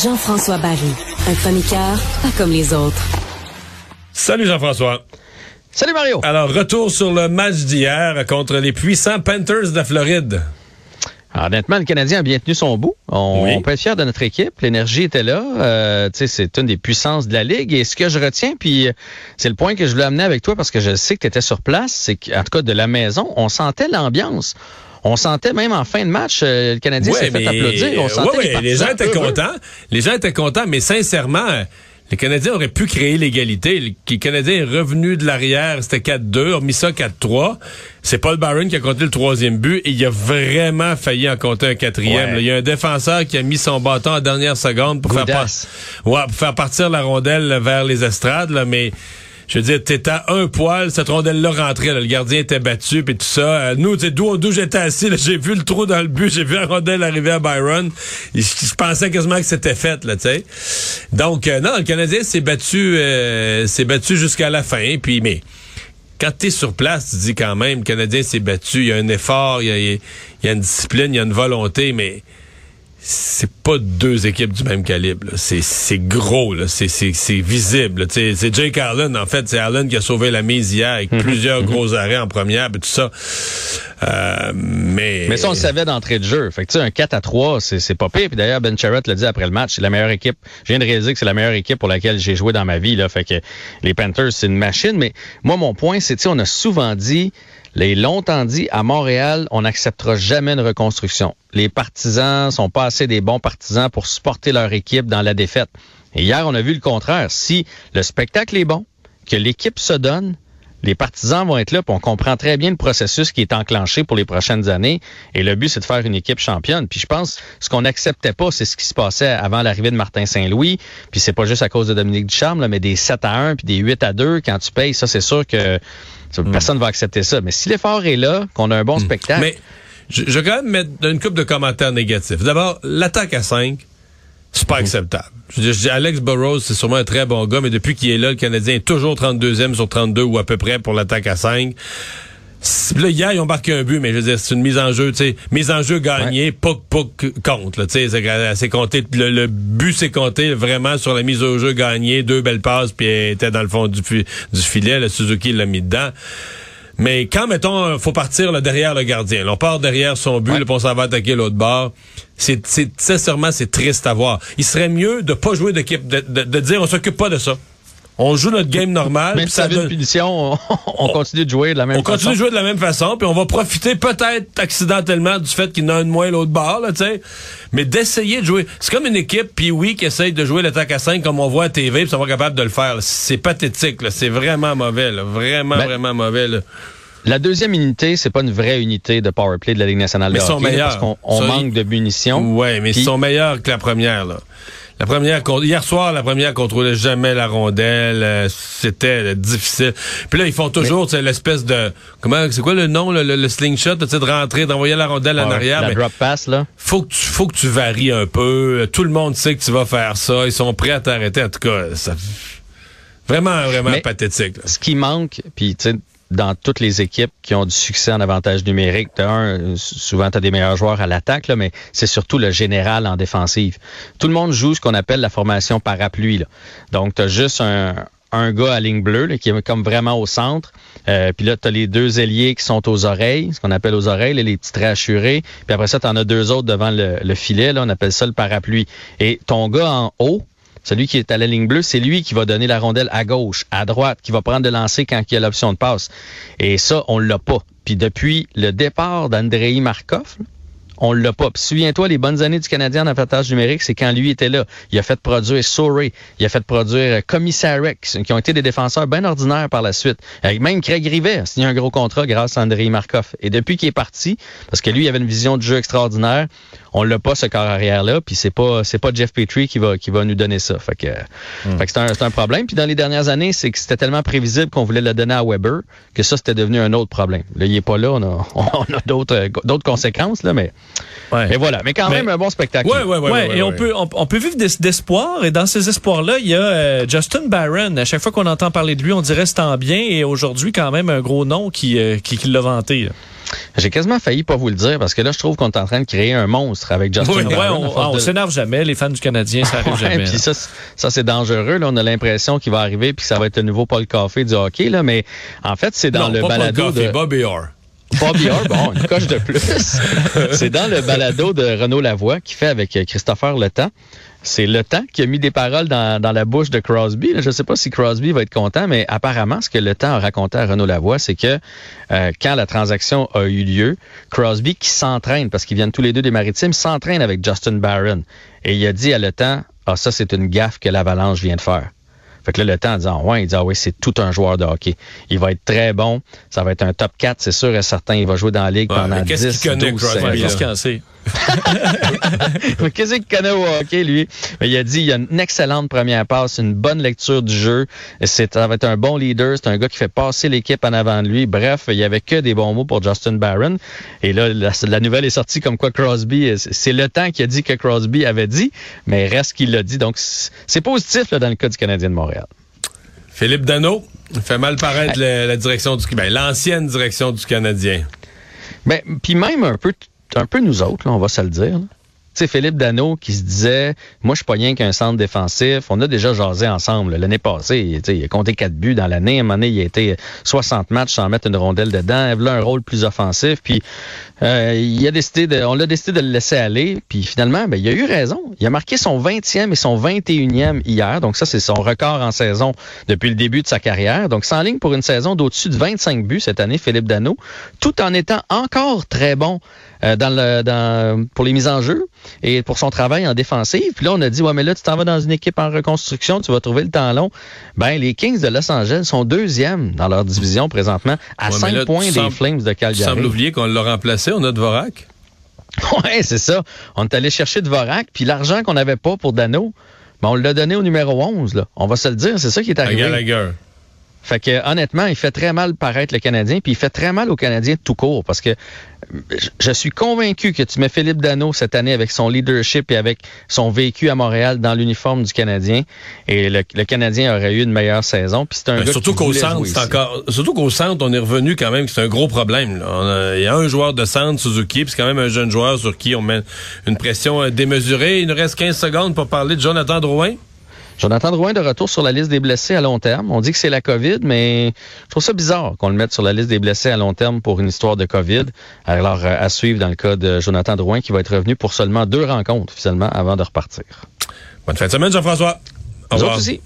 Jean-François Barry, un chroniqueur pas comme les autres. Salut Jean-François. Salut Mario. Alors, retour sur le match d'hier contre les puissants Panthers de la Floride. Honnêtement, le Canadien a bien tenu son bout. On, peut être fier de notre équipe. L'énergie était là. Euh, c'est une des puissances de la Ligue. Et ce que je retiens, puis euh, c'est le point que je voulais amener avec toi parce que je sais que tu étais sur place, c'est qu'en tout cas de la maison, on sentait l'ambiance. On sentait même en fin de match, euh, le Canadien s'est fait applaudir. On sentait les, gens étaient contents. Les gens étaient contents, mais sincèrement, les Canadiens auraient pu créer l'égalité. Le Canadien est revenu de l'arrière, c'était 4-2, on mis ça 4-3. C'est Paul Barron qui a compté le troisième but et il a vraiment failli en compter un quatrième. Il y a un défenseur qui a mis son bâton à dernière seconde pour, faire, ouais, pour faire partir la rondelle vers les estrades, là, mais je veux dire, t'étais à un poil, cette rondelle-là rentrait, le gardien était battu, puis tout ça. Euh, nous, tu d'où j'étais assis, j'ai vu le trou dans le but, j'ai vu la rondelle arriver à Byron. Je, pensais quasiment que c'était fait, là, tu sais. Donc, euh, non, le Canadien s'est battu, euh, s'est battu jusqu'à la fin, puis mais quand tu es sur place, tu dis quand même, le Canadien s'est battu, il y a un effort, il y a, une discipline, il y a une volonté, mais c'est pas deux équipes du même calibre. C'est gros, c'est visible. C'est Jake Allen, en fait, c'est Allen qui a sauvé la mise hier avec mhm. plusieurs mhm. gros arrêts en première et tout ça. Euh, mais mais ça, on le savait d'entrée de jeu. Fait que, un 4 à 3, c'est pas pire. Puis d'ailleurs, Ben Charrett l'a dit après le match, c'est la meilleure équipe. Je viens de réaliser que c'est la meilleure équipe pour laquelle j'ai joué dans ma vie. Là. Fait que les Panthers, c'est une machine. Mais moi, mon point, c'est, on a souvent dit les longtemps dit, à Montréal, on n'acceptera jamais une reconstruction. Les partisans sont pas assez des bons partisans pour supporter leur équipe dans la défaite. Et hier, on a vu le contraire. Si le spectacle est bon, que l'équipe se donne, les partisans vont être là, puis on comprend très bien le processus qui est enclenché pour les prochaines années. Et le but, c'est de faire une équipe championne. Puis je pense, ce qu'on n'acceptait pas, c'est ce qui se passait avant l'arrivée de Martin Saint-Louis. Puis c'est pas juste à cause de Dominique Ducharme, là, mais des 7 à 1 puis des 8 à 2, quand tu payes, ça, c'est sûr que hmm. personne ne va accepter ça. Mais si l'effort est là, qu'on a un bon hmm. spectacle... Mais je, je vais quand même mettre une coupe de commentaires négatifs. D'abord, l'attaque à 5, c'est pas acceptable. Je dis, Alex Burrows, c'est sûrement un très bon gars, mais depuis qu'il est là, le Canadien est toujours 32e sur 32 ou à peu près pour l'attaque à 5. Là, hier, ils ont marqué un but, mais je veux dire, c'est une mise en jeu, tu sais, mise en jeu gagnée, pas, pas contre, tu sais, c'est compté, le, but s'est compté vraiment sur la mise au jeu gagnée, deux belles passes, puis elle était dans le fond du, du filet, le Suzuki l'a mis dedans. Mais quand, mettons, faut partir là, derrière le gardien, on part derrière son but, ouais. on s'en va attaquer l'autre bord, c'est, sincèrement, c'est triste à voir. Il serait mieux de pas jouer d'équipe, de, de, dire on s'occupe pas de ça. On joue notre game normal. Même si ça donne une punition, on, continue de jouer de la même façon. On continue de jouer de la même façon, puis on va profiter peut-être accidentellement du fait qu'il y en a un de moins l'autre bord, là, tu sais. Mais d'essayer de jouer. C'est comme une équipe, puis oui, qui essaye de jouer l'attaque à 5 comme on voit à TV, puis ça va capable de le faire. C'est pathétique, là. C'est vraiment mauvais, là. Vraiment, ben, vraiment mauvais, là. La deuxième unité, c'est pas une vraie unité de power play de la Ligue nationale de hockey, parce qu'on manque de munitions. Ouais, mais ils sont meilleurs que la première là. La première, hier soir, la première contrôlait jamais la rondelle. Euh, c'était euh, difficile. Puis là, ils font toujours l'espèce de comment c'est quoi le nom, le, slingshot, de rentrer, d'envoyer la rondelle en arrière. La drop pass là. Faut que tu, faut que tu varies un peu. Tout le monde sait que tu vas faire ça. Ils sont prêts à t'arrêter. En tout cas, ça vraiment vraiment pathétique. Ce qui manque, puis tu sais dans toutes les équipes qui ont du succès en avantage numérique. un, souvent, tu as des meilleurs joueurs à l'attaque, mais c'est surtout le général en défensive. Tout le monde joue ce qu'on appelle la formation parapluie. Là. Donc, tu as juste un, un gars à ligne bleue qui est comme vraiment au centre. Euh, puis là, tu as les deux ailiers qui sont aux oreilles, ce qu'on appelle aux oreilles, les petits assurés. Puis après ça, tu en as deux autres devant le, le filet, là, on appelle ça le parapluie. Et ton gars en haut, celui qui est à la ligne bleue, c'est lui qui va donner la rondelle à gauche, à droite, qui va prendre de lancer quand il y a l'option de passe. Et ça, on l'a pas. Puis depuis le départ d'Andrei Markov, on l'a pas. Souviens-toi, les bonnes années du Canadien en avantage numérique, c'est quand lui était là. Il a fait produire Sorey, il a fait produire Commissarek, qui ont été des défenseurs bien ordinaires par la suite. même Craig Rivet a signé un gros contrat grâce à Andrei Markov. Et depuis qu'il est parti, parce que lui, il avait une vision de jeu extraordinaire, on l'a pas ce corps arrière là, puis c'est pas c'est pas Jeff Petrie qui va qui va nous donner ça. Fait que, fait que c'est un, un, problème. Puis dans les dernières années, c'est que c'était tellement prévisible qu'on voulait le donner à Weber que ça c'était devenu un autre problème. Là, il est pas là, on a, on a d'autres d'autres conséquences là, mais ouais. voilà. Mais quand même un bon spectacle. Ouais, ouais, ouais, et on peut on, peut vivre d'espoir et dans ces espoirs là, il y a euh, Justin Barron. À chaque fois qu'on entend parler de lui, on dirait c'est en bien et aujourd'hui quand même un gros nom qui euh, qui, qui l'a vanté. J'ai quasiment failli pas vous le dire parce que là, je trouve qu'on est en train de créer un monstre avec Justin oui, on, s'énerve jamais. Les fans du Canadien, ça arrive jamais. Puis ça, ça c'est dangereux. Là, on a l'impression qu'il va arriver puis que ça va être le nouveau Paul Coffey du hockey. Là, mais en fait, c'est dans le balado de Bobby Orr. Bobby Orr, bon, une coche de plus. c'est dans le balado de Renaud Lavoie qui fait avec Christopher Le Temps c'est le temps qui a mis des paroles dans, la bouche de Crosby. Je ne sais pas si Crosby va être content, mais apparemment, ce que le temps a raconté à Renaud Lavoie, c'est que euh, quand la transaction a eu lieu, Crosby qui s'entraîne, parce qu'ils viennent tous les deux des maritimes, s'entraîne avec Justin Barron. Et il a dit à le temps, ah ça c'est une gaffe que l'Avalanche vient de faire. Fait que là, le temps en disant, ouais, il dit, ah oui, c'est tout un joueur de hockey. Il va être très bon. Ça va être un top 4, c'est sûr et certain. Il va jouer dans la ligue pendant 10, 12 Qu'est-ce qu'il sait? Qu'est-ce qu'il connaît au hockey, lui? il a dit, il a une excellente première passe, une bonne lecture du jeu. C'est, ça va être un bon leader. C'est un gars qui fait passer l'équipe en avant de lui. Bref, il y avait que des bons mots pour Justin Barron. Et là, la, nouvelle est sortie comme quoi Crosby, c'est le temps qui a dit que Crosby avait dit, mais reste qu'il l'a dit. Donc, c'est positif là, dans le cas du Canadien de Montréal. Philippe Dano fait mal paraître la, direction du ben, l'ancienne direction du Canadien. Ben, puis même un peu un peu nous autres, on va se le dire. C'est Philippe Dano qui se disait, moi, je suis pas rien qu'un centre défensif. On a déjà jasé ensemble. L'année passée, il, a compté quatre buts dans l'année. À un moment il a été 60 matchs sans mettre une rondelle dedans. Il a un rôle plus offensif. Puis, euh, il a décidé de, on l'a décidé de le laisser aller. Puis, finalement, ben, il a eu raison. Il a marqué son 20e et son 21e hier. Donc, ça, c'est son record en saison depuis le début de sa carrière. Donc, sans ligne pour une saison d'au-dessus de 25 buts cette année, Philippe Dano, tout en étant encore très bon euh, dans le, dans, pour les mises en jeu et pour son travail en défensive. Puis là, on a dit, ouais, mais là, tu t'en vas dans une équipe en reconstruction, tu vas trouver le temps long. Ben, les Kings de Los Angeles sont deuxièmes dans leur division présentement, à cinq points des Flames de Calgary. Tu sembles oublier qu'on l'a remplacé, on a Dvorak. Ouais, c'est ça. On est allé chercher Dvorak, puis l'argent qu'on n'avait pas pour Dano, ben, on l'a donné au numéro 11. Là. On va se le dire, c'est ça qui est arrivé. À fait que honnêtement, il fait très mal paraître le Canadien, puis il fait très mal aux Canadiens tout court, parce que je suis convaincu que tu mets Philippe Dano cette année avec son leadership et avec son vécu à Montréal dans l'uniforme du Canadien, et le, Canadien aurait eu une meilleure saison. Puis c'est un ben, surtout qu'au centre, c'est encore, surtout qu'au centre, on est revenu quand même, c'est un gros problème. il y a un joueur de centre, Suzuki, puis c'est quand même un jeune joueur sur qui on met une pression euh, démesurée. Il nous reste 15 secondes pour parler de Jonathan Drouin. Jonathan Drouin de retour sur la liste des blessés à long terme. On dit que c'est la COVID, mais je trouve ça bizarre qu'on le mette sur la liste des blessés à long terme pour une histoire de COVID. Alors, euh, à suivre dans le cas de Jonathan Drouin qui va être revenu pour seulement deux rencontres, finalement, avant de repartir. Bonne fin de semaine, Jean-François. Au revoir. aussi.